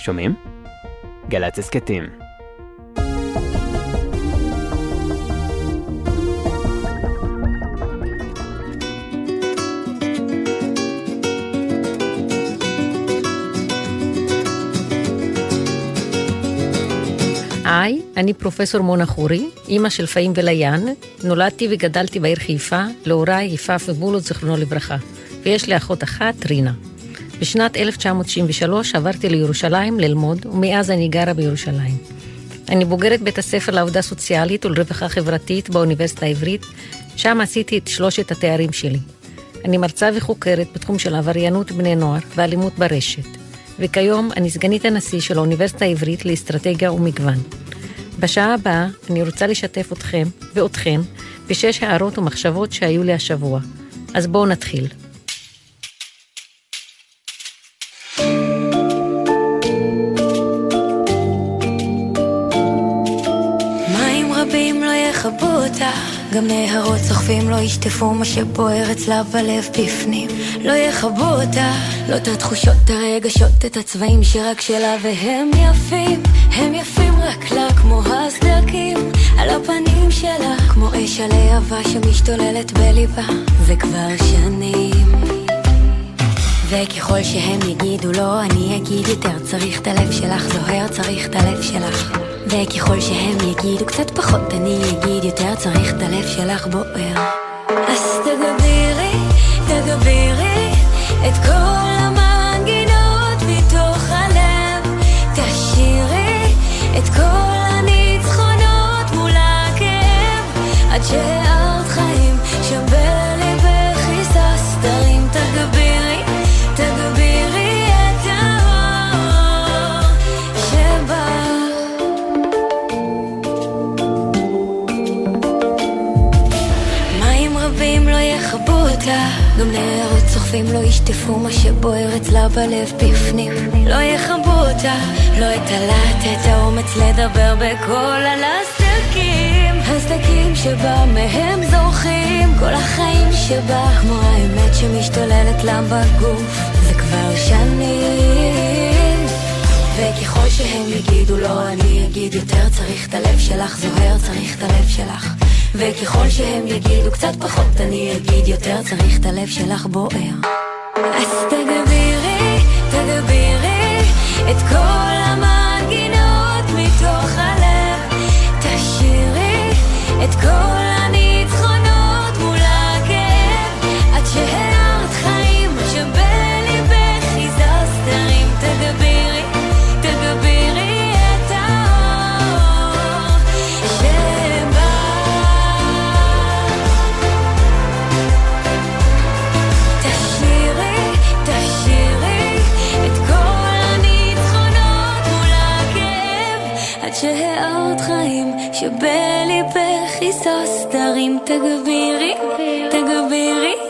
שומעים? גל"צ הסכתים. היי, אני פרופסור מונה חורי, אימא של פאים וליאן, נולדתי וגדלתי בעיר חיפה, להוריי יפף ובולות זיכרונו לברכה, ויש לי אחות אחת, רינה. בשנת 1993 עברתי לירושלים ללמוד, ומאז אני גרה בירושלים. אני בוגרת בית הספר לעבודה סוציאלית ולרווחה חברתית באוניברסיטה העברית, שם עשיתי את שלושת התארים שלי. אני מרצה וחוקרת בתחום של עבריינות בני נוער ואלימות ברשת, וכיום אני סגנית הנשיא של האוניברסיטה העברית לאסטרטגיה ומגוון. בשעה הבאה אני רוצה לשתף אתכם ואתכן בשש הערות ומחשבות שהיו לי השבוע. אז בואו נתחיל. אותה, גם נהרות סוחפים לא ישטפו מה שבוער אצלה בלב בפנים. לא יכבו אותה, לא את התחושות, את הרגשות, את הצבעים שרק שלה והם יפים. הם יפים רק לה כמו הסדקים, על הפנים שלה, כמו אש הלהבה שמשתוללת בליבה, זה כבר שנים. וככל שהם יגידו לא, אני אגיד יותר צריך את הלב שלך, זוהר צריך את הלב שלך. וככל שהם יגידו קצת פחות, אני אגיד יותר צריך את הלב שלך בוער. אז תגבירי, תגבירי את כל ישטפו מה שבוער אצלה בלב בפנים. לא יכבו אותה, לא את הלהט, את האומץ לדבר בקול על הסדקים. הסדקים שבה מהם זורחים, כל החיים שבה, כמו האמת שמשתוללת לה בגוף, זה כבר שנים. וככל שהם יגידו לא, אני אגיד יותר צריך את הלב שלך, זוהר צריך את הלב שלך. וככל שהם יגידו קצת פחות, אני אגיד יותר צריך את הלב שלך בוער. אז את כל חיים שבליבך היסוס תרים תגבירי, תגבירי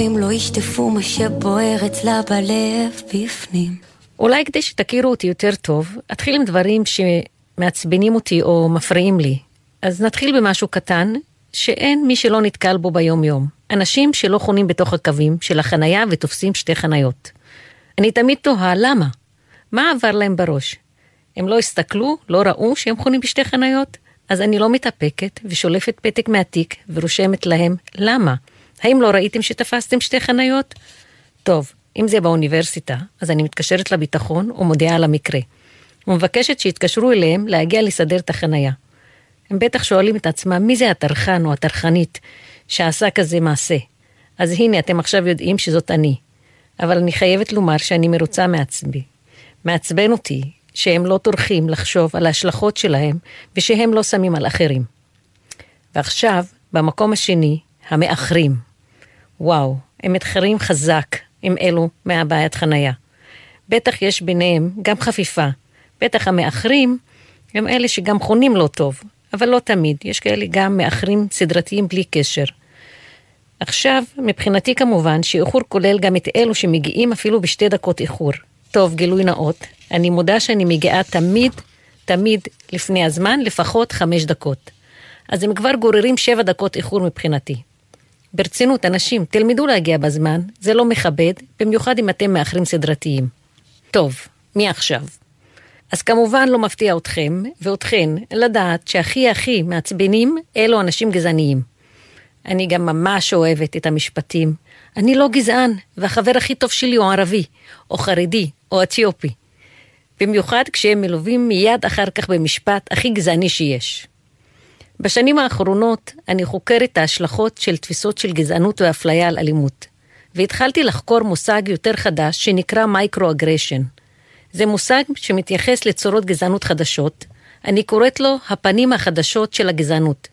סוחפים לא ישטפו מה שבוער אצלה בלב בפנים. אולי כדי שתכירו אותי יותר טוב, אתחיל עם דברים שמעצבנים אותי או מפריעים לי. אז נתחיל במשהו קטן, שאין מי שלא נתקל בו ביום-יום. אנשים שלא חונים בתוך הקווים של החנייה ותופסים שתי חניות. אני תמיד תוהה למה? מה עבר להם בראש? הם לא הסתכלו, לא ראו שהם חונים בשתי חניות? אז אני לא מתאפקת ושולפת פתק מהתיק ורושמת להם למה. האם לא ראיתם שתפסתם שתי חניות? טוב, אם זה באוניברסיטה, אז אני מתקשרת לביטחון ומודיעה על המקרה. ומבקשת שיתקשרו אליהם להגיע לסדר את החנייה. הם בטח שואלים את עצמם מי זה הטרחן או הטרחנית שעשה כזה מעשה. אז הנה, אתם עכשיו יודעים שזאת אני. אבל אני חייבת לומר שאני מרוצה מעצמי. מעצבן אותי שהם לא טורחים לחשוב על ההשלכות שלהם ושהם לא שמים על אחרים. ועכשיו, במקום השני, המאחרים. וואו, הם מתחרים חזק עם אלו מהבעיית חנייה. בטח יש ביניהם גם חפיפה בטח המאחרים הם אלה שגם חונים לא טוב, אבל לא תמיד, יש כאלה גם מאחרים סדרתיים בלי קשר. עכשיו, מבחינתי כמובן, שאיחור כולל גם את אלו שמגיעים אפילו בשתי דקות איחור. טוב, גילוי נאות, אני מודה שאני מגיעה תמיד, תמיד לפני הזמן, לפחות חמש דקות. אז הם כבר גוררים שבע דקות איחור מבחינתי. ברצינות, אנשים, תלמדו להגיע בזמן, זה לא מכבד, במיוחד אם אתם מאחרים סדרתיים. טוב, מי עכשיו? אז כמובן לא מפתיע אתכם ואתכן לדעת שהכי הכי מעצבנים אלו אנשים גזעניים. אני גם ממש אוהבת את המשפטים. אני לא גזען, והחבר הכי טוב שלי הוא ערבי, או חרדי, או אתיופי. במיוחד כשהם מלווים מיד אחר כך במשפט הכי גזעני שיש. בשנים האחרונות אני חוקרת את ההשלכות של תפיסות של גזענות ואפליה על אלימות, והתחלתי לחקור מושג יותר חדש שנקרא micro-aggression. זה מושג שמתייחס לצורות גזענות חדשות, אני קוראת לו הפנים החדשות של הגזענות.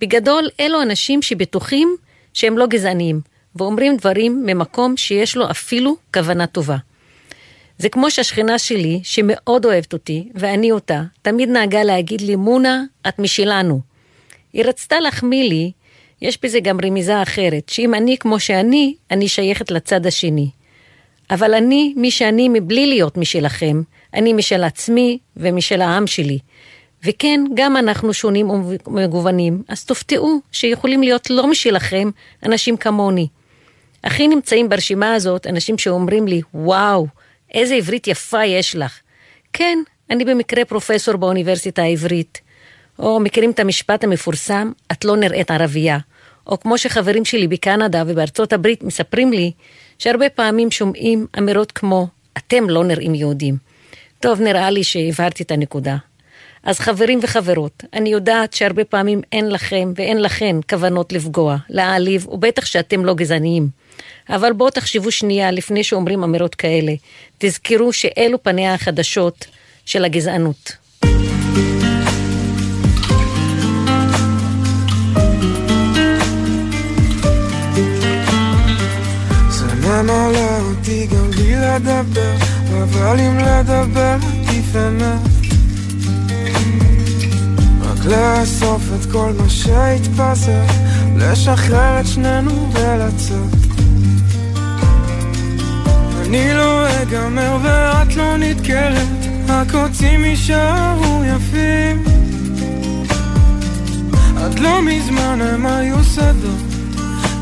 בגדול, אלו אנשים שבטוחים שהם לא גזעניים, ואומרים דברים ממקום שיש לו אפילו כוונה טובה. זה כמו שהשכנה שלי, שמאוד אוהבת אותי, ואני אותה, תמיד נהגה להגיד לי, מונה, את משלנו. היא רצתה להחמיא לי, יש בזה גם רמיזה אחרת, שאם אני כמו שאני, אני שייכת לצד השני. אבל אני מי שאני מבלי להיות משלכם, אני משל עצמי ומשל העם שלי. וכן, גם אנחנו שונים ומגוונים, אז תופתעו שיכולים להיות לא משלכם אנשים כמוני. הכי נמצאים ברשימה הזאת אנשים שאומרים לי, וואו, איזה עברית יפה יש לך. כן, אני במקרה פרופסור באוניברסיטה העברית. או מכירים את המשפט המפורסם, את לא נראית ערבייה. או כמו שחברים שלי בקנדה ובארצות הברית מספרים לי, שהרבה פעמים שומעים אמירות כמו, אתם לא נראים יהודים. טוב, נראה לי שהבהרתי את הנקודה. אז חברים וחברות, אני יודעת שהרבה פעמים אין לכם ואין לכן כוונות לפגוע, להעליב, ובטח שאתם לא גזעניים. אבל בואו תחשבו שנייה לפני שאומרים אמירות כאלה. תזכרו שאלו פניה החדשות של הגזענות. ממלא אותי גם בלי לדבר, אבל אם לדבר אמת. רק לאסוף את כל מה שהתפזר, לשחרר את שנינו ולצאת. אני לא אגמר ואת לא נדקרת, הקוצים יישארו יפים. עד לא מזמן הם היו שדות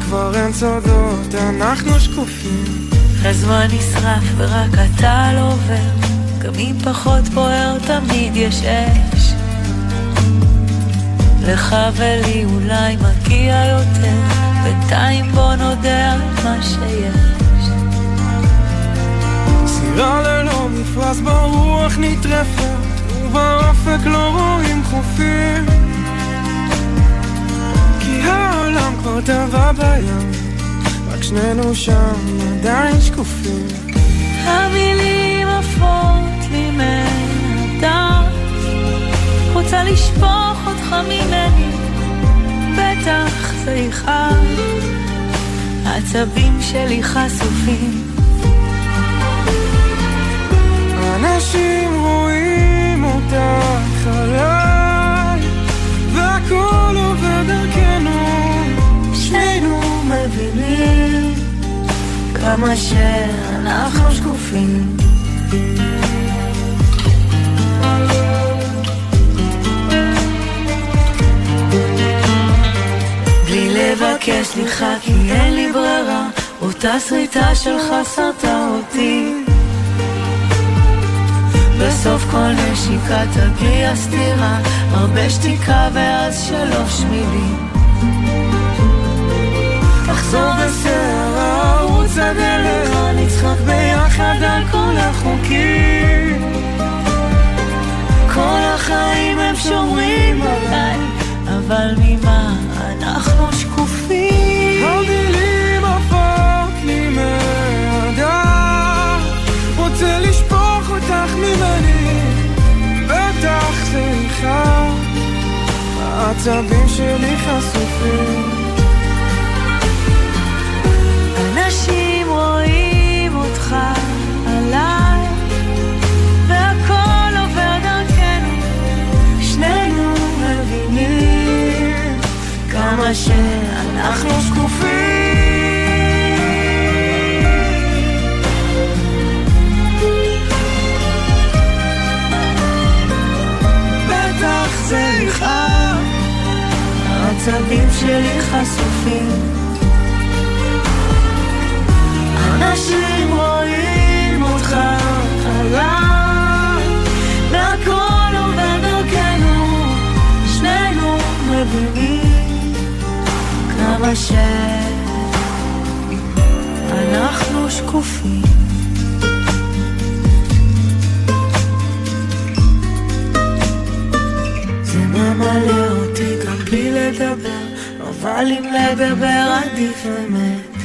כבר אין סודות, אנחנו שקופים. הזמן נשרף ורק אתה לא עובר, גם אם פחות בוער תמיד יש אש. לך ולי אולי מגיע יותר, בינתיים בוא נודה על מה שיש. סירה ללא מפרש ברוח נטרפת, ובאופק לא רואים חופים. העולם כבר טבע בים, רק שנינו שם עדיין שקופים. המילים עפות לי מהדף, רוצה לשפוך אותך ממני, בטח זה יכאב. העצבים שלי חשופים. אנשים רואים אותך עליי, והכל עובר דרכנו. שנינו מבינים כמה שאנחנו שקופים. בלי לבקש סליחה כי אין לי ברירה, אותה שריטה שלך שרתה אותי. בסוף כל נשיקה תגיע סתירה, הרבה שתיקה ואז שלוש מילים. נחזור בסערה, ערוץ הדרך, נצחק ביחד על כל החוקים. כל החיים הם שומרים עליי, אבל ממה אנחנו שקופים? המילים עפות לי רוצה אותך ממני, בטח זה סליחה, העצבים שלי חשופים. אנשים רואים אותך עליי, והכל עובר שאנחנו שקופים. העצבים שלי חשופים. אנשים רואים אותך עליי, והכל עובר דרכנו, שנינו מבינים כמה שאנחנו שקופים. לדבר, אבל אם לדבר עדיף אמת.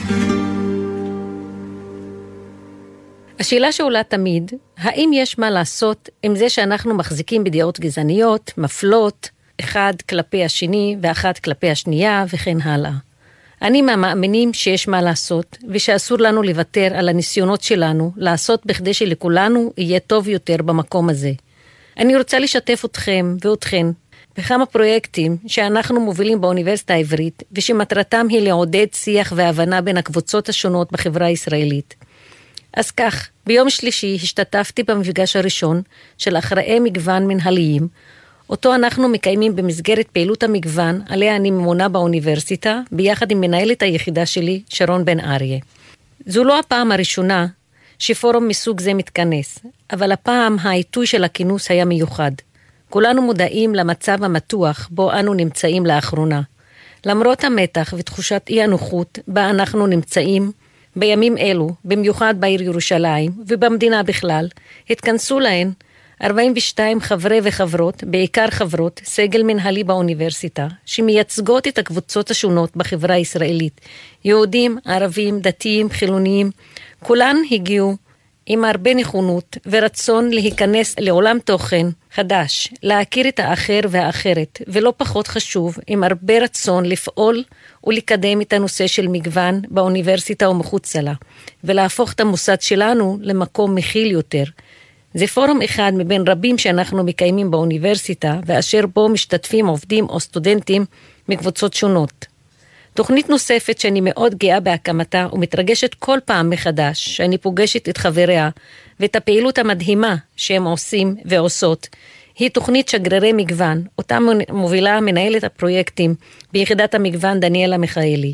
השאלה שעולה תמיד, האם יש מה לעשות עם זה שאנחנו מחזיקים בדעות גזעניות, מפלות, אחד כלפי השני ואחת כלפי השנייה וכן הלאה. אני מהמאמינים שיש מה לעשות, ושאסור לנו לוותר על הניסיונות שלנו לעשות בכדי שלכולנו יהיה טוב יותר במקום הזה. אני רוצה לשתף אתכם ואתכן בכמה פרויקטים שאנחנו מובילים באוניברסיטה העברית, ושמטרתם היא לעודד שיח והבנה בין הקבוצות השונות בחברה הישראלית. אז כך, ביום שלישי השתתפתי במפגש הראשון של אחראי מגוון מנהליים, אותו אנחנו מקיימים במסגרת פעילות המגוון עליה אני ממונה באוניברסיטה, ביחד עם מנהלת היחידה שלי, שרון בן אריה. זו לא הפעם הראשונה שפורום מסוג זה מתכנס, אבל הפעם העיתוי של הכינוס היה מיוחד. כולנו מודעים למצב המתוח בו אנו נמצאים לאחרונה. למרות המתח ותחושת אי הנוחות בה אנחנו נמצאים, בימים אלו, במיוחד בעיר ירושלים ובמדינה בכלל, התכנסו להן 42 חברי וחברות, בעיקר חברות, סגל מנהלי באוניברסיטה, שמייצגות את הקבוצות השונות בחברה הישראלית, יהודים, ערבים, דתיים, חילוניים, כולן הגיעו עם הרבה נכונות ורצון להיכנס לעולם תוכן חדש, להכיר את האחר והאחרת, ולא פחות חשוב, עם הרבה רצון לפעול ולקדם את הנושא של מגוון באוניברסיטה ומחוצה לה, ולהפוך את המוסד שלנו למקום מכיל יותר. זה פורום אחד מבין רבים שאנחנו מקיימים באוניברסיטה, ואשר בו משתתפים עובדים או סטודנטים מקבוצות שונות. תוכנית נוספת שאני מאוד גאה בהקמתה ומתרגשת כל פעם מחדש שאני פוגשת את חבריה ואת הפעילות המדהימה שהם עושים ועושות, היא תוכנית שגרירי מגוון, אותה מובילה מנהלת הפרויקטים ביחידת המגוון דניאלה מיכאלי.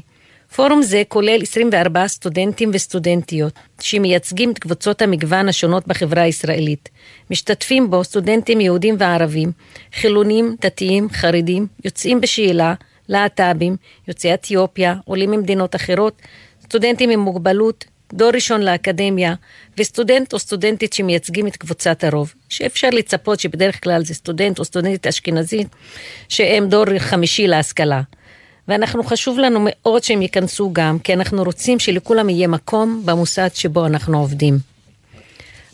פורום זה כולל 24 סטודנטים וסטודנטיות שמייצגים את קבוצות המגוון השונות בחברה הישראלית. משתתפים בו סטודנטים יהודים וערבים, חילונים, דתיים, חרדים, יוצאים בשאלה, להט"בים, יוצאי אתיופיה, עולים ממדינות אחרות, סטודנטים עם מוגבלות, דור ראשון לאקדמיה, וסטודנט או סטודנטית שמייצגים את קבוצת הרוב, שאפשר לצפות שבדרך כלל זה סטודנט או סטודנטית אשכנזית, שהם דור חמישי להשכלה. ואנחנו חשוב לנו מאוד שהם ייכנסו גם, כי אנחנו רוצים שלכולם יהיה מקום במוסד שבו אנחנו עובדים.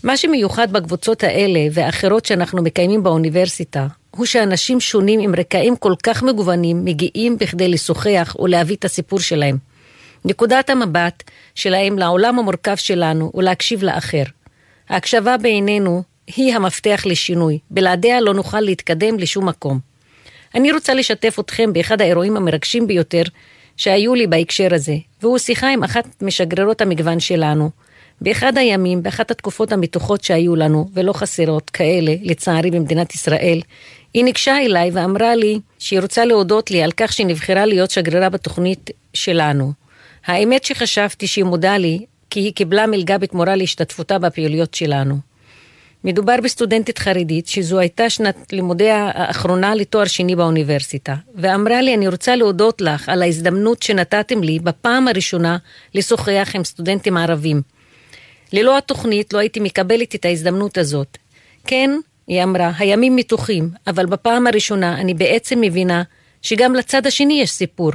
מה שמיוחד בקבוצות האלה ואחרות שאנחנו מקיימים באוניברסיטה, הוא שאנשים שונים עם רקעים כל כך מגוונים מגיעים בכדי לשוחח ולהביא את הסיפור שלהם. נקודת המבט שלהם לעולם המורכב שלנו ולהקשיב לאחר. ההקשבה בעינינו היא המפתח לשינוי, בלעדיה לא נוכל להתקדם לשום מקום. אני רוצה לשתף אתכם באחד האירועים המרגשים ביותר שהיו לי בהקשר הזה, והוא שיחה עם אחת משגרירות המגוון שלנו. באחד הימים, באחת התקופות המתוחות שהיו לנו, ולא חסרות כאלה, לצערי, במדינת ישראל, היא ניגשה אליי ואמרה לי שהיא רוצה להודות לי על כך שהיא נבחרה להיות שגרירה בתוכנית שלנו. האמת שחשבתי שהיא מודה לי, כי היא קיבלה מלגה בתמורה להשתתפותה בפעילויות שלנו. מדובר בסטודנטית חרדית שזו הייתה שנת לימודיה האחרונה לתואר שני באוניברסיטה, ואמרה לי, אני רוצה להודות לך על ההזדמנות שנתתם לי בפעם הראשונה לשוחח עם סטודנטים ערבים. ללא התוכנית לא הייתי מקבלת את ההזדמנות הזאת. כן, היא אמרה, הימים מתוחים, אבל בפעם הראשונה אני בעצם מבינה שגם לצד השני יש סיפור,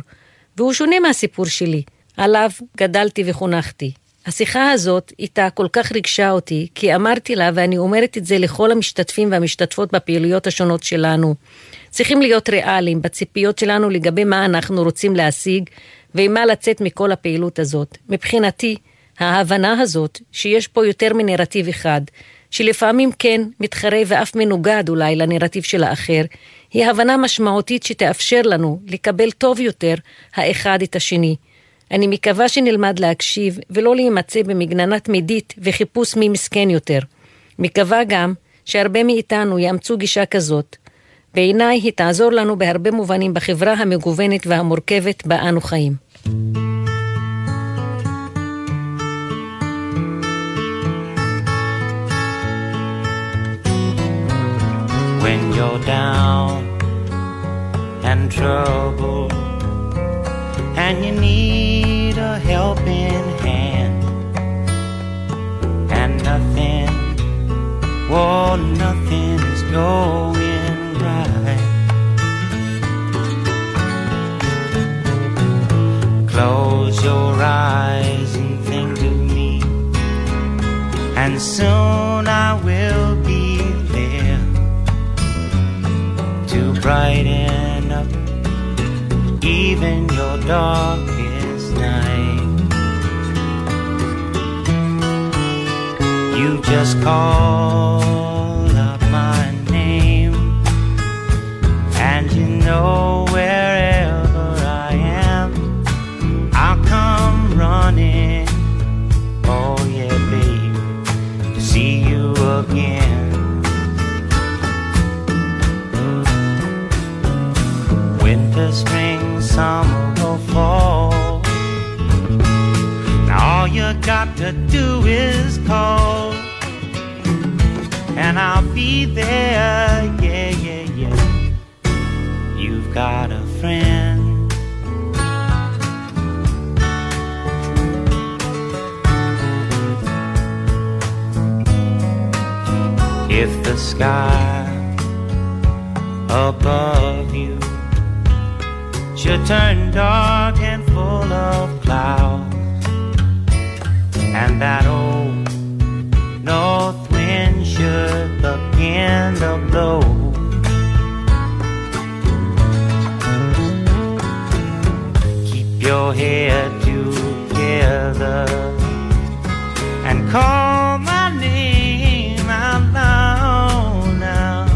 והוא שונה מהסיפור שלי, עליו גדלתי וחונכתי. השיחה הזאת איתה כל כך ריגשה אותי, כי אמרתי לה, ואני אומרת את זה לכל המשתתפים והמשתתפות בפעילויות השונות שלנו, צריכים להיות ריאליים בציפיות שלנו לגבי מה אנחנו רוצים להשיג, ועם מה לצאת מכל הפעילות הזאת. מבחינתי, ההבנה הזאת, שיש פה יותר מנרטיב אחד, שלפעמים כן מתחרה ואף מנוגד אולי לנרטיב של האחר, היא הבנה משמעותית שתאפשר לנו לקבל טוב יותר האחד את השני. אני מקווה שנלמד להקשיב ולא להימצא במגננה תמידית וחיפוש מי מסכן יותר. מקווה גם שהרבה מאיתנו יאמצו גישה כזאת. בעיניי היא תעזור לנו בהרבה מובנים בחברה המגוונת והמורכבת בה אנו חיים. When you're down and trouble and you need a helping hand and nothing, oh nothing is going right. Close your eyes and think of me, and soon I will be brighten up even your darkest night. You just call out my name, and you know got to do is call, and I'll be there. Yeah, yeah, yeah. You've got a friend. If the sky above you should turn dark and full of clouds, that old north wind should begin to blow. Keep your head together and call my name out loud now.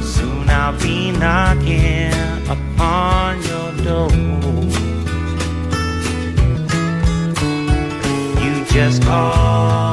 Soon I'll be knocking upon your just call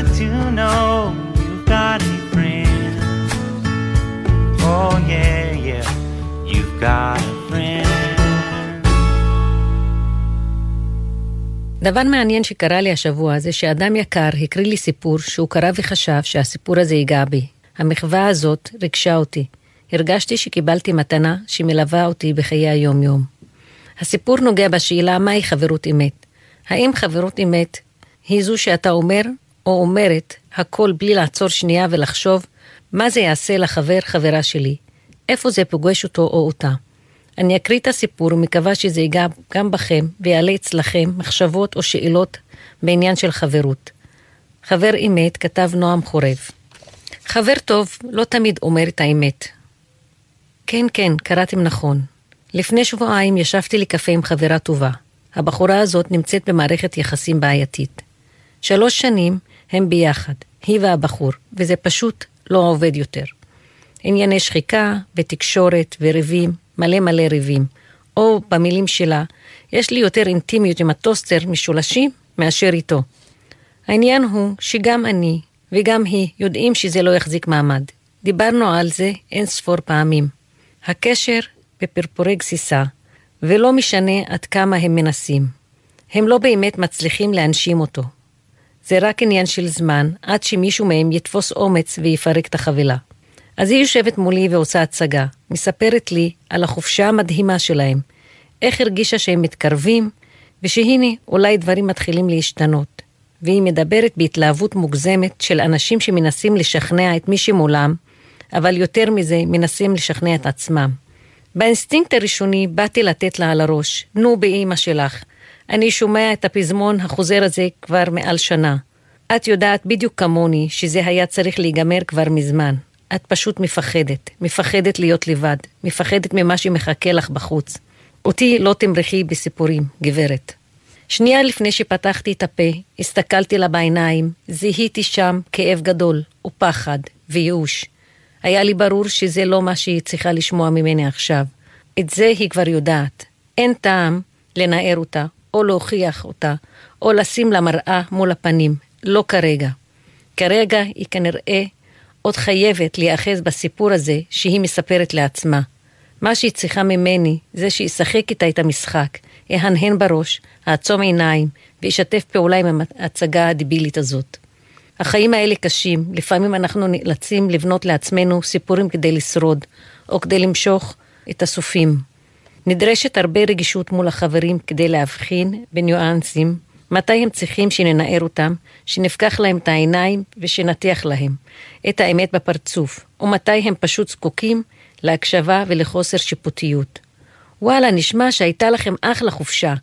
good to know you got a friend? Oh yeah, yeah, you've got a friend. דבר מעניין שקרה לי השבוע זה שאדם יקר הקריא לי סיפור שהוא קרא וחשב שהסיפור הזה ייגע בי. המחווה הזאת ריגשה אותי. הרגשתי שקיבלתי מתנה שמלווה אותי בחיי היום-יום. הסיפור נוגע בשאלה מהי חברות אמת. האם חברות אמת היא זו שאתה אומר או אומרת הכל בלי לעצור שנייה ולחשוב מה זה יעשה לחבר חברה שלי, איפה זה פוגש אותו או אותה. אני אקריא את הסיפור ומקווה שזה ייגע גם בכם ויעלה אצלכם מחשבות או שאלות בעניין של חברות. חבר אמת כתב נועם חורב. חבר טוב לא תמיד אומר את האמת. כן, כן, קראתם נכון. לפני שבועיים ישבתי לקפה עם חברה טובה. הבחורה הזאת נמצאת במערכת יחסים בעייתית. שלוש שנים הם ביחד, היא והבחור, וזה פשוט לא עובד יותר. ענייני שחיקה ותקשורת וריבים, מלא מלא ריבים. או במילים שלה, יש לי יותר אינטימיות עם הטוסטר משולשים מאשר איתו. העניין הוא שגם אני וגם היא יודעים שזה לא יחזיק מעמד. דיברנו על זה אין ספור פעמים. הקשר בפרפורי גסיסה, ולא משנה עד כמה הם מנסים. הם לא באמת מצליחים להנשים אותו. זה רק עניין של זמן עד שמישהו מהם יתפוס אומץ ויפרק את החבילה. אז היא יושבת מולי ועושה הצגה, מספרת לי על החופשה המדהימה שלהם, איך הרגישה שהם מתקרבים, ושהנה אולי דברים מתחילים להשתנות. והיא מדברת בהתלהבות מוגזמת של אנשים שמנסים לשכנע את מי שמולם, אבל יותר מזה, מנסים לשכנע את עצמם. באינסטינקט הראשוני באתי לתת לה על הראש, נו באימא שלך. אני שומע את הפזמון החוזר הזה כבר מעל שנה. את יודעת בדיוק כמוני שזה היה צריך להיגמר כבר מזמן. את פשוט מפחדת, מפחדת להיות לבד, מפחדת ממה שמחכה לך בחוץ. אותי לא תמרחי בסיפורים, גברת. שנייה לפני שפתחתי את הפה, הסתכלתי לה בעיניים, זיהיתי שם כאב גדול, ופחד, וייאוש. היה לי ברור שזה לא מה שהיא צריכה לשמוע ממני עכשיו. את זה היא כבר יודעת. אין טעם לנער אותה, או להוכיח אותה, או לשים לה מראה מול הפנים. לא כרגע. כרגע היא כנראה עוד חייבת להיאחז בסיפור הזה שהיא מספרת לעצמה. מה שהיא צריכה ממני זה שישחק איתה את המשחק, יהנהן בראש, אעצום עיניים וישתף פעולה עם ההצגה הדבילית הזאת. החיים האלה קשים, לפעמים אנחנו נאלצים לבנות לעצמנו סיפורים כדי לשרוד, או כדי למשוך את הסופים. נדרשת הרבה רגישות מול החברים כדי להבחין בניואנסים, מתי הם צריכים שננער אותם, שנפקח להם את העיניים ושנטיח להם את האמת בפרצוף, ומתי הם פשוט זקוקים להקשבה ולחוסר שיפוטיות. וואלה, נשמע שהייתה לכם אחלה חופשה.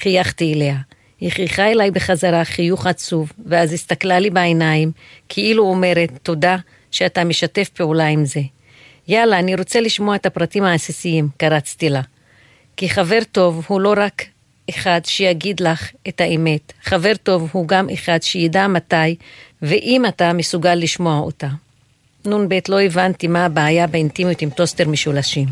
חייכתי אליה. היא חייכה אליי בחזרה חיוך עצוב, ואז הסתכלה לי בעיניים, כאילו אומרת, תודה שאתה משתף פעולה עם זה. יאללה, אני רוצה לשמוע את הפרטים העסיסיים, קרצתי לה. כי חבר טוב הוא לא רק אחד שיגיד לך את האמת. חבר טוב הוא גם אחד שידע מתי, ואם אתה מסוגל לשמוע אותה. נ"ב לא הבנתי מה הבעיה באינטימיות עם טוסטר משולשים.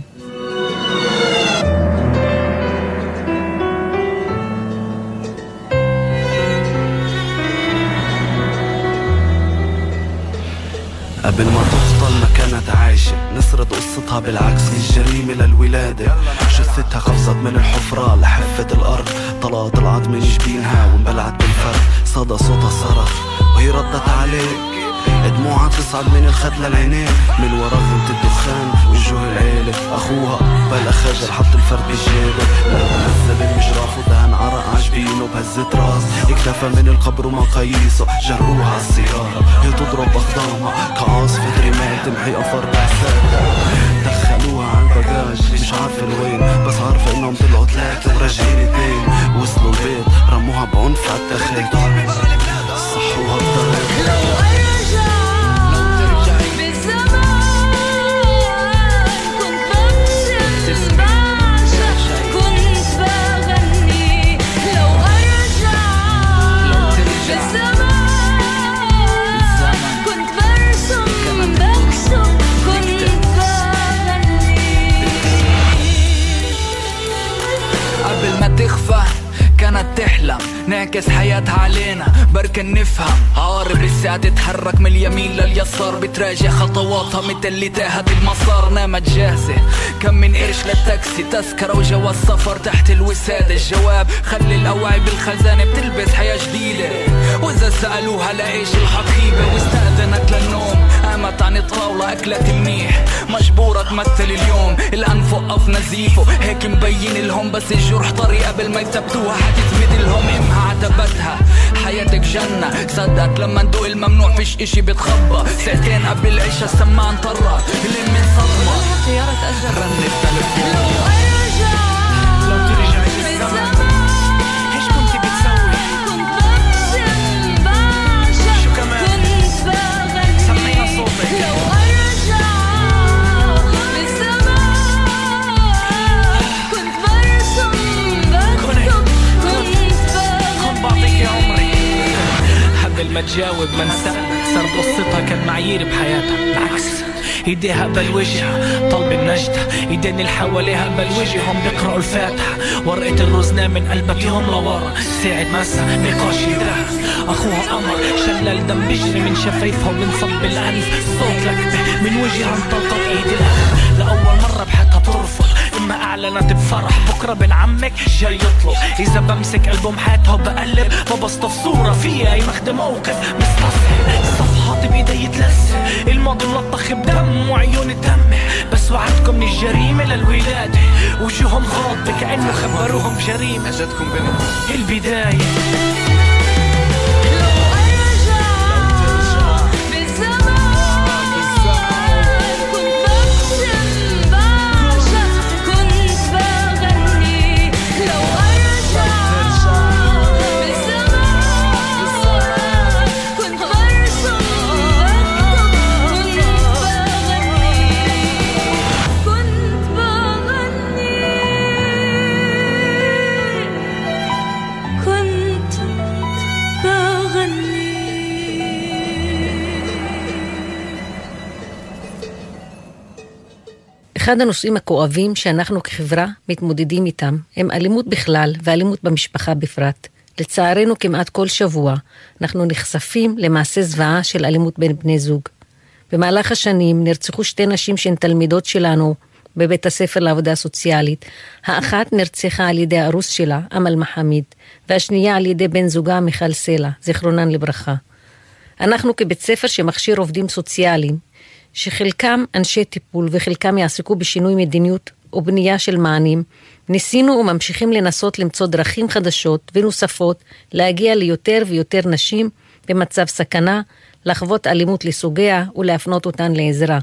قبل ما تفضل ما كانت عايشة. نسرد قصتها بالعكس. الجريمة للولادة. جثتها قفزت من الحفرة. لحفة الأرض. طلعت طلعت من جبينها. وانبلعت بالفرد. صدى صوتها صرخ. وهي ردت عليك. دموعها تصعد من الخد للعينين من ورا غمة الدخان وجوه العيلة. أخوها بلا خجل حط الفرد بجيبه نزل المجراف ودهن عرق عجبينه بهزة راس. اكتفى من القبر ومقاييسه جروها على السيارة هي تضرب أقدامها كعاصفة رمال تمحي أفر بعساتها دخلوها على البجاج مش عارفة لوين بس عارفة إنهم طلعوا ثلاثة وراجعين اثنين. وصلوا البيت رموها بعنف على التخيل. صحوها بطريقة كانت تحلم. نعكس حياتها علينا بركن نفهم. عارب لسه تتحرك من اليمين لليسار بتراجع خطواتها مثل اللي تاهت المسار نامت جاهزة. كم من قرش للتاكسي تذكرة وجواز سفر تحت الوسادة. الجواب خلي الأوعي بالخزانة بتلبس حياة جديدة. وإذا سألوها لإيش الحقيبة؟ واستأذنت للنوم. قامت عن الطاولة أكلت منيح مجبورة تمثل اليوم. الأنف وقف نزيفه. هيك مبين لهم بس الجرح طري قبل ما يثبتوها. حتثبت لهم إمها عتبتها. حياتك جنة. صدقت لما ندوق الممنوع فيش إشي بتخبى ساعتين قبل العشاء السماعة انطرت اللي من صدمة. السيارة تأجر. رن التلفون ما تجاوب ما نسألك صارت قصتها كالمعايير بحياتها. بالعكس. ايديها قبل وجهها طلب النجدة. ايدين اللي حواليها قبل وجههم بيقرأوا الفاتحة. ورقة الرزنة من قلبك يوم لورا. ساعة مسا نقاش يدرس أخوها قمر شلال دم بيجري من شفايفها وبنصب الأنف. صوت لكبة من وجهها انطلقت ايد لأول مرة ما أعلنت بفرح بكرة بن عمك جاي يطلب. إذا بمسك ألبوم حياتها وبقلب ببسطف صورة فيها يمخدم موقف. مستصحي صفحاتي بإيدي تلسم الماضي ملطخ بدم وعيوني تم. بس وعدكم من الجريمة للولادة. وجوههم غاضبة كأنه خبروهم جريمة. أجتكم بنت البداية. אחד הנושאים הכואבים שאנחנו כחברה מתמודדים איתם הם אלימות בכלל ואלימות במשפחה בפרט. לצערנו כמעט כל שבוע אנחנו נחשפים למעשה זוועה של אלימות בין בני זוג. במהלך השנים נרצחו שתי נשים שהן תלמידות שלנו בבית הספר לעבודה סוציאלית. האחת נרצחה על ידי הארוס שלה, אמל מחמיד, והשנייה על ידי בן זוגה מיכל סלע, זיכרונן לברכה. אנחנו כבית ספר שמכשיר עובדים סוציאליים, שחלקם אנשי טיפול וחלקם יעסקו בשינוי מדיניות או בנייה של מענים, ניסינו וממשיכים לנסות למצוא דרכים חדשות ונוספות להגיע ליותר ויותר נשים במצב סכנה, לחוות אלימות לסוגיה ולהפנות אותן לעזרה.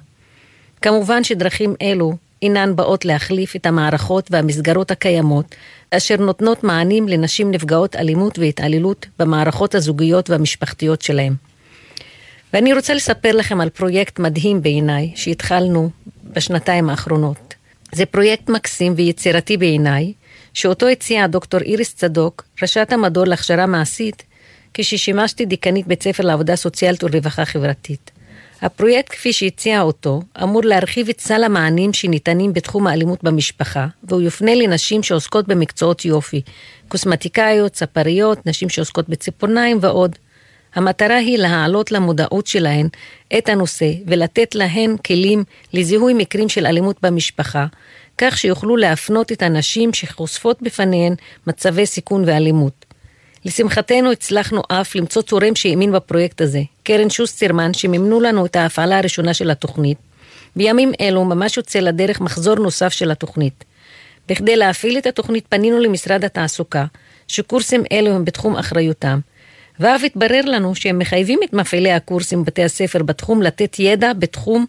כמובן שדרכים אלו אינן באות להחליף את המערכות והמסגרות הקיימות, אשר נותנות מענים לנשים נפגעות אלימות והתעללות במערכות הזוגיות והמשפחתיות שלהם. ואני רוצה לספר לכם על פרויקט מדהים בעיניי, שהתחלנו בשנתיים האחרונות. זה פרויקט מקסים ויצירתי בעיניי, שאותו הציעה דוקטור איריס צדוק, ראשת המדור להכשרה מעשית, כששימשתי דיקנית בית ספר לעבודה סוציאלית ולרווחה חברתית. הפרויקט כפי שהציע אותו, אמור להרחיב את סל המענים שניתנים בתחום האלימות במשפחה, והוא יופנה לנשים שעוסקות במקצועות יופי, קוסמטיקאיות, ספריות, נשים שעוסקות בציפורניים ועוד. המטרה היא להעלות למודעות שלהן את הנושא ולתת להן כלים לזיהוי מקרים של אלימות במשפחה, כך שיוכלו להפנות את הנשים שחושפות בפניהן מצבי סיכון ואלימות. לשמחתנו הצלחנו אף למצוא תורם שהאמין בפרויקט הזה, קרן שוסטרמן, שמימנו לנו את ההפעלה הראשונה של התוכנית. בימים אלו ממש יוצא לדרך מחזור נוסף של התוכנית. בכדי להפעיל את התוכנית פנינו למשרד התעסוקה, שקורסים אלו הם בתחום אחריותם, ואף התברר לנו שהם מחייבים את מפעילי הקורסים בבתי הספר בתחום לתת ידע בתחום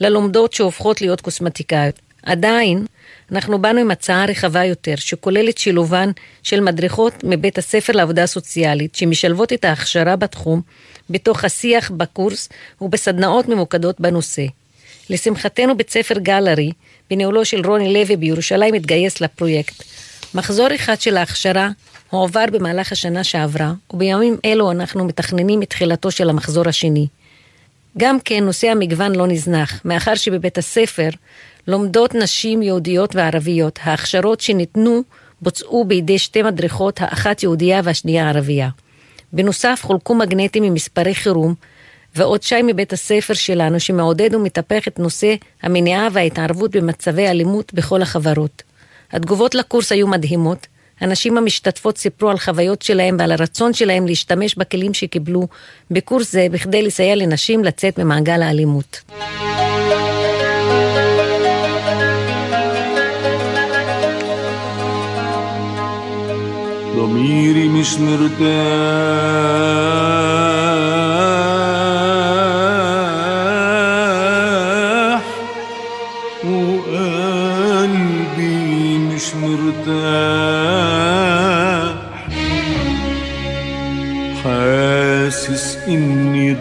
ללומדות שהופכות להיות קוסמטיקאיות. עדיין, אנחנו באנו עם הצעה רחבה יותר, שכוללת שילובן של מדריכות מבית הספר לעבודה סוציאלית, שמשלבות את ההכשרה בתחום, בתוך השיח בקורס ובסדנאות ממוקדות בנושא. לשמחתנו בית ספר גלרי, בניהולו של רוני לוי בירושלים, התגייס לפרויקט. מחזור אחד של ההכשרה הועבר במהלך השנה שעברה, ובימים אלו אנחנו מתכננים את תחילתו של המחזור השני. גם כן נושא המגוון לא נזנח, מאחר שבבית הספר לומדות נשים יהודיות וערביות. ההכשרות שניתנו בוצעו בידי שתי מדריכות, האחת יהודייה והשנייה ערבייה. בנוסף חולקו מגנטים עם מספרי חירום, ועוד שי מבית הספר שלנו שמעודד ומטפח את נושא המניעה וההתערבות במצבי אלימות בכל החברות. התגובות לקורס היו מדהימות, הנשים המשתתפות סיפרו על חוויות שלהם ועל הרצון שלהם להשתמש בכלים שקיבלו בקורס זה בכדי לסייע לנשים לצאת ממעגל האלימות. ضميري مش مرتاح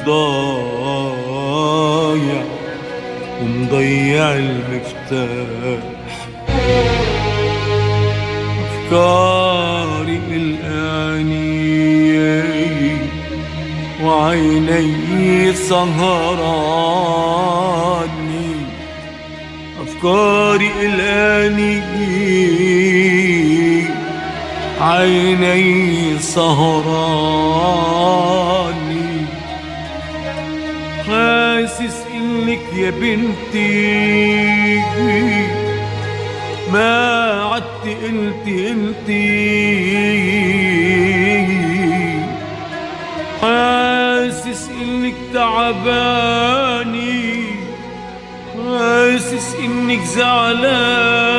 ضايع ومضيع المفتاح. أفكاري الآنية وعيني سهراني. أفكاري الآني عيني سهراني. يا بنتي. ما عدت انت انت حاسس إنك تعباني. حاسس إنك زعلاني.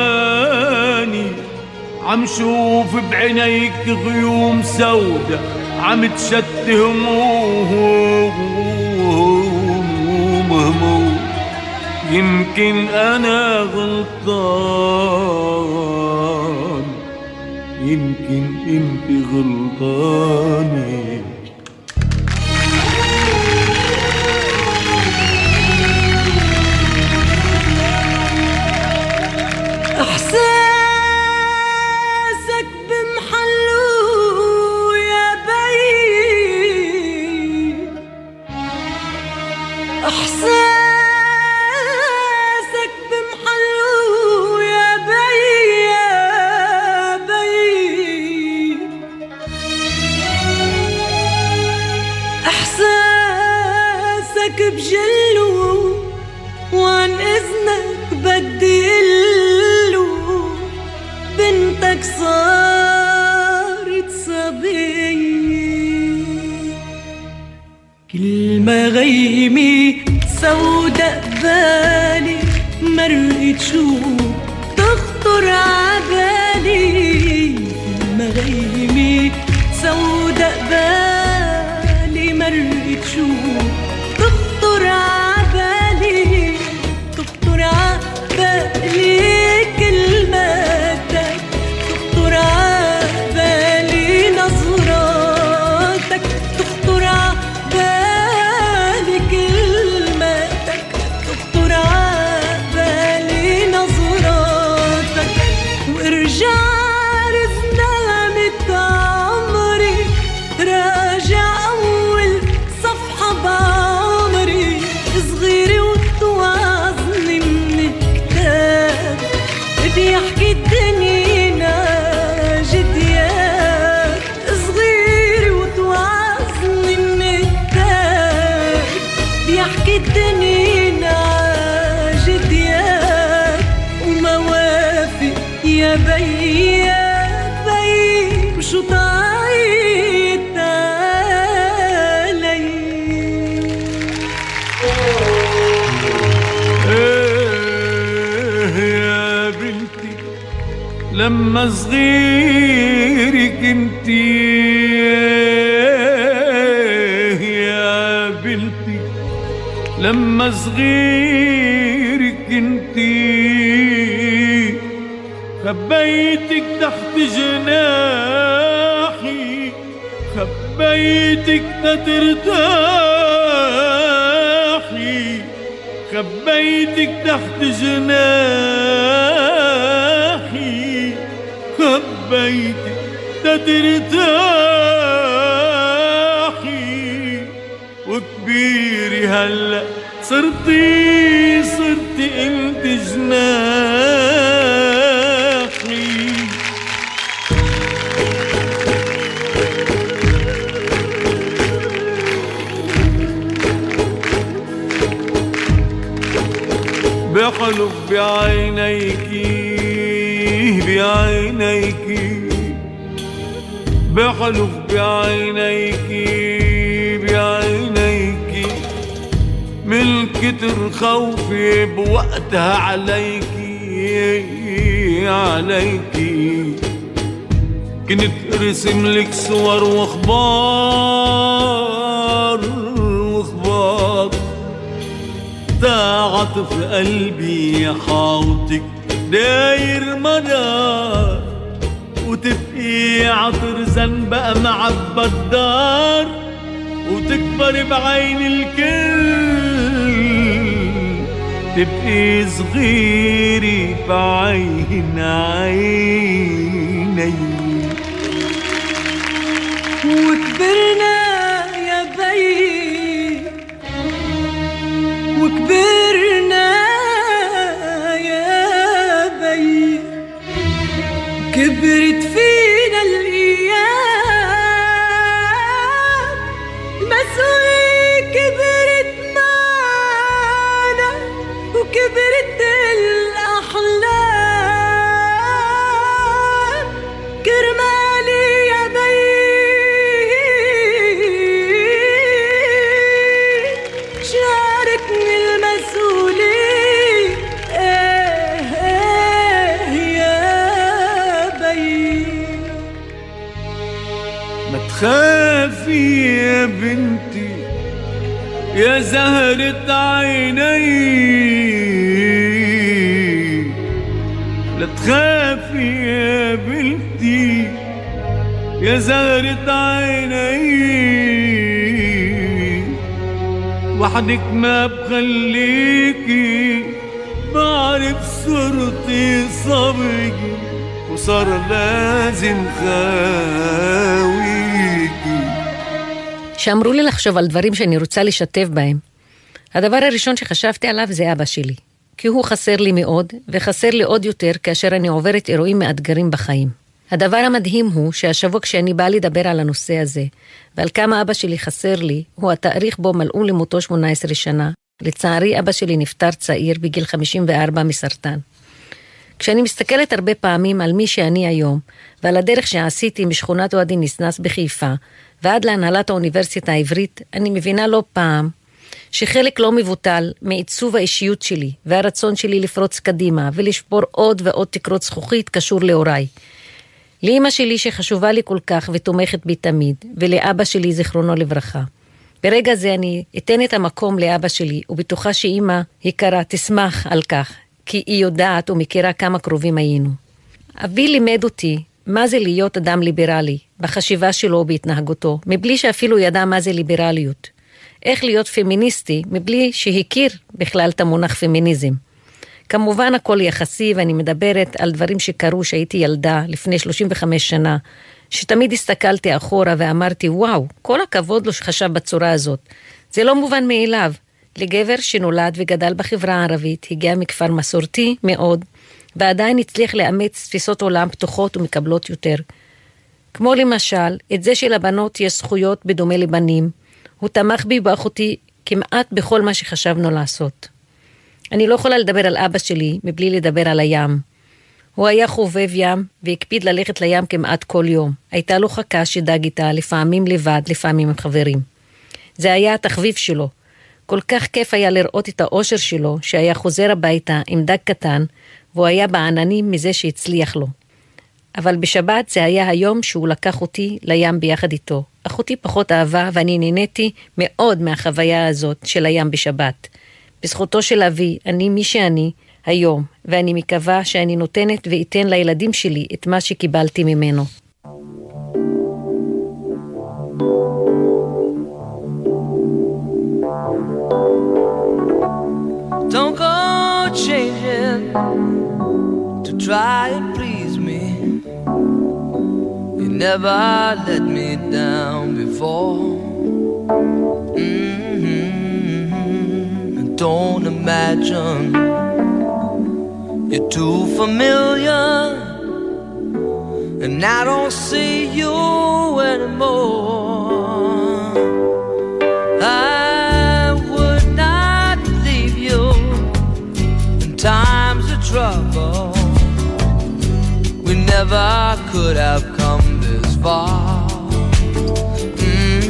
عم شوف بعينيك غيوم سودة عم تشت هموم هموم يمكن أنا غلطان. يمكن أنت غلطانة. احساسك بجله وعن إذنك بدي قله بنتك صارت صبية. كل ما غيمي سودا قبالي مرقت شو تخطر عبالي كل ما غيمي كنتي إيه يا بنتي لما صغيري كنتي خبيتك تحت جناحي خبيتك تترتاحي خبيتك تحت جناحي. خبيتك تترتاحي وكبيري هلا صرتي صرتي انت جناحي بحلف بعينيكي بعينيكي بحلف بعينيكي بعينيكي. من كتر خوفي بوقتها عليكي عليكي. كنت ارسم لك صور وأخبار وأخبار. تعاطف قلبي حاوطك داير منار وتبقي عطر زنبقى معبى الدار وتكبر بعين الكل تبقي صغيري بعين عيني. وحدك ما بخليكي بعرف صرتي صبري وصار لازم خاويكي שאמרו לי לחשוב על דברים שאני רוצה לשתף בהם. הדבר הראשון שחשבתי עליו זה אבא שלי, כי הוא חסר לי מאוד, וחסר לי עוד יותר כאשר אני עוברת אירועים מאתגרים בחיים. הדבר המדהים הוא שהשבוע כשאני באה לדבר על הנושא הזה, ועל כמה אבא שלי חסר לי, הוא התאריך בו מלאו למותו 18 שנה. לצערי, אבא שלי נפטר צעיר בגיל 54 מסרטן. כשאני מסתכלת הרבה פעמים על מי שאני היום, ועל הדרך שעשיתי משכונת אוהדי נסנס בחיפה, ועד להנהלת האוניברסיטה העברית, אני מבינה לא פעם שחלק לא מבוטל מעיצוב האישיות שלי והרצון שלי לפרוץ קדימה ולשבור עוד ועוד תקרות זכוכית קשור להוריי. לאימא שלי שחשובה לי כל כך ותומכת בי תמיד, ולאבא שלי זיכרונו לברכה. ברגע זה אני אתן את המקום לאבא שלי, ובטוחה שאימא יקרה תשמח על כך, כי היא יודעת ומכירה כמה קרובים היינו. אבי לימד אותי מה זה להיות אדם ליברלי, בחשיבה שלו ובהתנהגותו, מבלי שאפילו ידע מה זה ליברליות. איך להיות פמיניסטי, מבלי שהכיר בכלל את המונח פמיניזם. כמובן הכל יחסי, ואני מדברת על דברים שקרו כשהייתי ילדה לפני 35 שנה, שתמיד הסתכלתי אחורה ואמרתי, וואו, כל הכבוד לו שחשב בצורה הזאת. זה לא מובן מאליו. לגבר שנולד וגדל בחברה הערבית, הגיע מכפר מסורתי מאוד, ועדיין הצליח לאמץ תפיסות עולם פתוחות ומקבלות יותר. כמו למשל, את זה שלבנות יש זכויות בדומה לבנים. הוא תמך בי באחותי כמעט בכל מה שחשבנו לעשות. אני לא יכולה לדבר על אבא שלי מבלי לדבר על הים. הוא היה חובב ים והקפיד ללכת לים כמעט כל יום. הייתה לו חכה שדג איתה, לפעמים לבד, לפעמים עם חברים. זה היה התחביב שלו. כל כך כיף היה לראות את האושר שלו, שהיה חוזר הביתה עם דג קטן, והוא היה בעננים מזה שהצליח לו. אבל בשבת זה היה היום שהוא לקח אותי לים ביחד איתו. אחותי פחות אהבה ואני נהניתי מאוד מהחוויה הזאת של הים בשבת. בזכותו של אבי, אני מי שאני היום, ואני מקווה שאני נותנת ואתן לילדים שלי את מה שקיבלתי ממנו. Don't go changing to try and please me. You never let me down before. Mm-hmm. Don't imagine you're too familiar, and I don't see you anymore. I would not leave you in times of trouble. We never could have come this far. Mhm.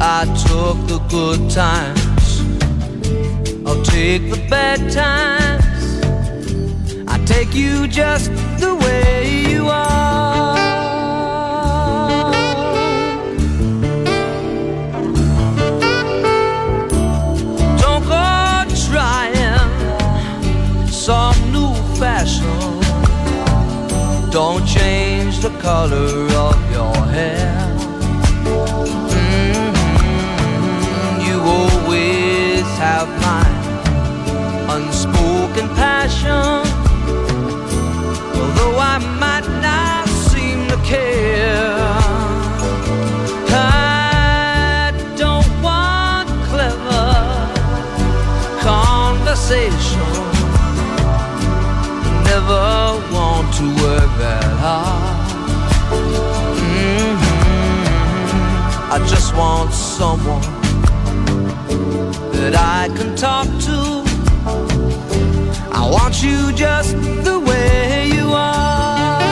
I took the good times, I'll take the bad times. I take you just the way you are. Don't go trying some new fashion. Don't change the color of passion. Although I might not seem to care. I don't want clever conversation. Never want to work that hard. Mhm. I just want someone that I can talk to. Want you just the way you are.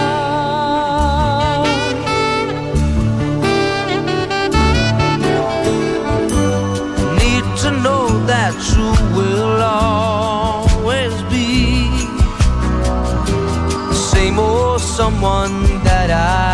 Need to know that you will always be the same old someone that I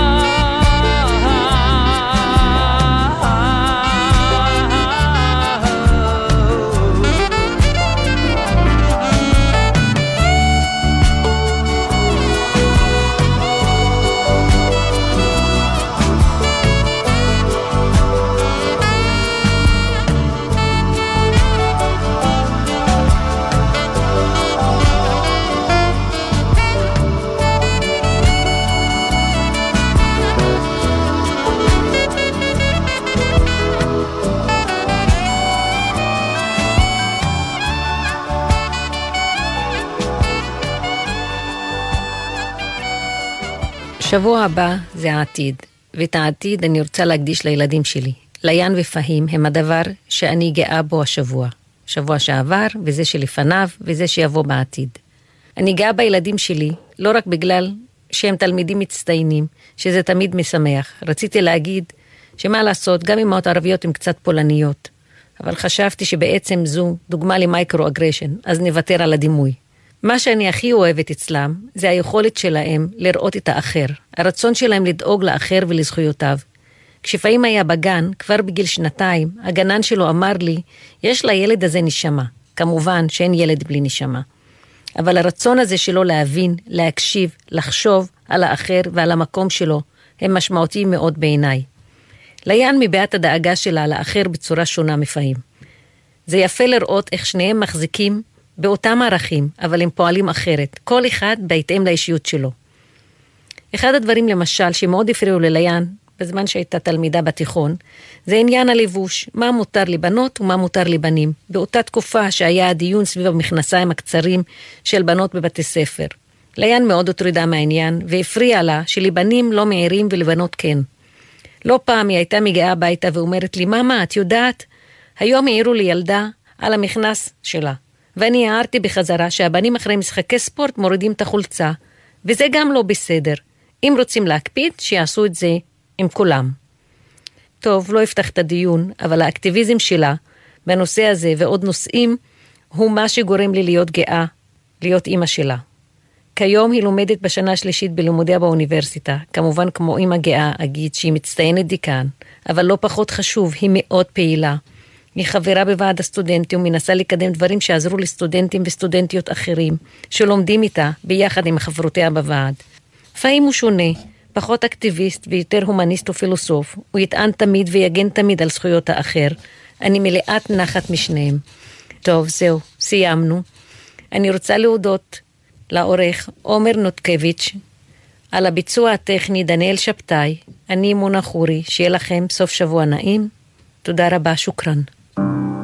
שבוע הבא זה העתיד, ואת העתיד אני רוצה להקדיש לילדים שלי. ליאן ופהים הם הדבר שאני גאה בו השבוע. שבוע שעבר, וזה שלפניו, וזה שיבוא בעתיד. אני גאה בילדים שלי, לא רק בגלל שהם תלמידים מצטיינים, שזה תמיד משמח. רציתי להגיד שמה לעשות, גם אמהות ערביות הן קצת פולניות. אבל חשבתי שבעצם זו דוגמה ל micro-aggression, אז נוותר על הדימוי. מה שאני הכי אוהבת אצלם, זה היכולת שלהם לראות את האחר, הרצון שלהם לדאוג לאחר ולזכויותיו. כשפעים היה בגן, כבר בגיל שנתיים, הגנן שלו אמר לי, יש לילד הזה נשמה. כמובן שאין ילד בלי נשמה. אבל הרצון הזה שלו להבין, להקשיב, לחשוב על האחר ועל המקום שלו, הם משמעותיים מאוד בעיניי. ליאן מביעת הדאגה שלה לאחר בצורה שונה מפעים. זה יפה לראות איך שניהם מחזיקים באותם ערכים, אבל הם פועלים אחרת, כל אחד בהתאם לאישיות שלו. אחד הדברים למשל שמאוד הפריעו לליאן, בזמן שהייתה תלמידה בתיכון, זה עניין הלבוש, מה מותר לבנות ומה מותר לבנים. באותה תקופה שהיה הדיון סביב המכנסיים הקצרים של בנות בבתי ספר. ליאן מאוד הוטרדה מהעניין, והפריע לה שלבנים לא מעירים ולבנות כן. לא פעם היא הייתה מגיעה הביתה ואומרת לי, ממא, את יודעת, היום העירו לי ילדה על המכנס שלה. ואני הערתי בחזרה שהבנים אחרי משחקי ספורט מורידים את החולצה, וזה גם לא בסדר. אם רוצים להקפיד, שיעשו את זה עם כולם. טוב, לא אפתח את הדיון, אבל האקטיביזם שלה בנושא הזה ועוד נושאים הוא מה שגורם לי להיות גאה, להיות אימא שלה. כיום היא לומדת בשנה השלישית בלימודיה באוניברסיטה. כמובן, כמו אימא גאה, אגיד שהיא מצטיינת דיקן, אבל לא פחות חשוב, היא מאוד פעילה. היא חברה בוועד הסטודנטים ומנסה לקדם דברים שיעזרו לסטודנטים וסטודנטיות אחרים, שלומדים איתה ביחד עם חברותיה בוועד. פעים הוא שונה, פחות אקטיביסט ויותר הומניסט ופילוסוף. הוא יטען תמיד ויגן תמיד על זכויות האחר. אני מלאת נחת משניהם. טוב, זהו, סיימנו. אני רוצה להודות לעורך עומר נותקביץ', על הביצוע הטכני דניאל שבתאי, אני מונה חורי, שיהיה לכם סוף שבוע נעים. תודה רבה, שוכרן. Thank you.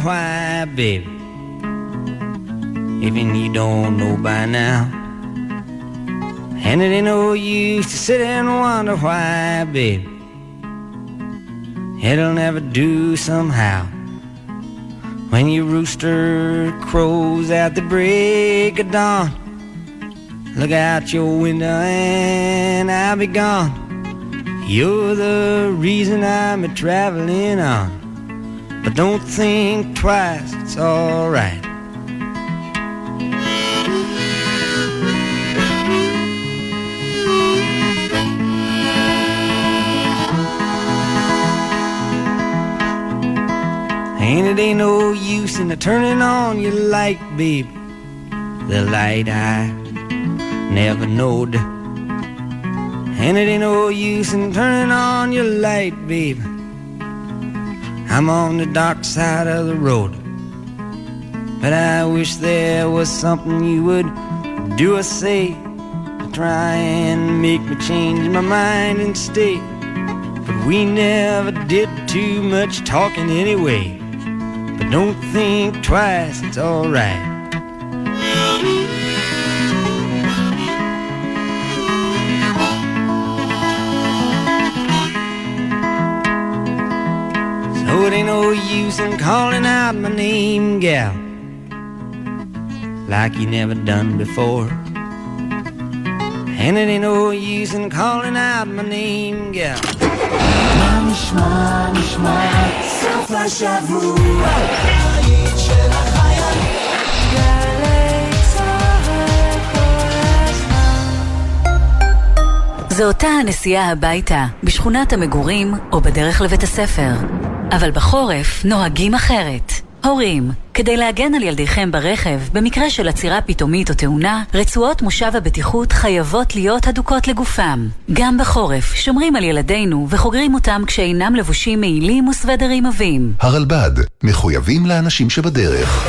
why, baby? Even you don't know by now. And it ain't no use to sit and wonder why, baby. It'll never do somehow. When your rooster crows at the break of dawn, look out your window and I'll be gone. You're the reason I'm a traveling on. But don't think twice, it's alright. And it ain't no use in turning on your light, babe. The light I never knowed. And it ain't no use in turning on your light, babe. I'm on the dark side of the road. But I wish there was something you would do or say to try and make me change my mind and stay. But we never did too much talking anyway. But don't think twice, it's alright. So it ain't no use in calling out my name, gal, like you never done before. And it ain't no use in calling out my name, gal. מה נשמע, נשמע, סוף השבוע, זו אותה הנסיעה הביתה, בשכונת המגורים או בדרך לבית הספר. אבל בחורף נוהגים אחרת. הורים, כדי להגן על ילדיכם ברכב, במקרה של עצירה פתאומית או תאונה, רצועות מושב הבטיחות חייבות להיות הדוקות לגופם. גם בחורף שומרים על ילדינו וחוגרים אותם כשאינם לבושים מעילים וסוודרים עבים. הרלב"ד, מחויבים לאנשים שבדרך.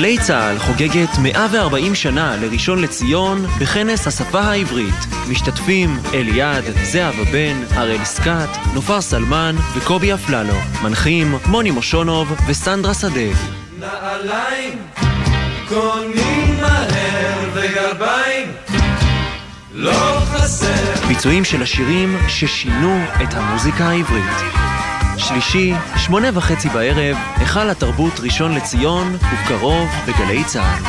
גלי צה"ל חוגגת 140 שנה לראשון לציון בכנס השפה העברית. משתתפים אליעד, זהבה בן, הראל סקאט, נופר סלמן וקובי אפללו. מנחים מוני מושונוב וסנדרה שדה. נעליים קונים מהר וגרביים לא חסר ביצועים של השירים ששינו את המוזיקה העברית. שלישי, שמונה וחצי בערב, היכל התרבות ראשון לציון, ובקרוב בגלי צה"ל.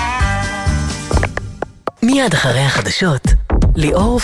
מיד אחרי החדשות, ליאור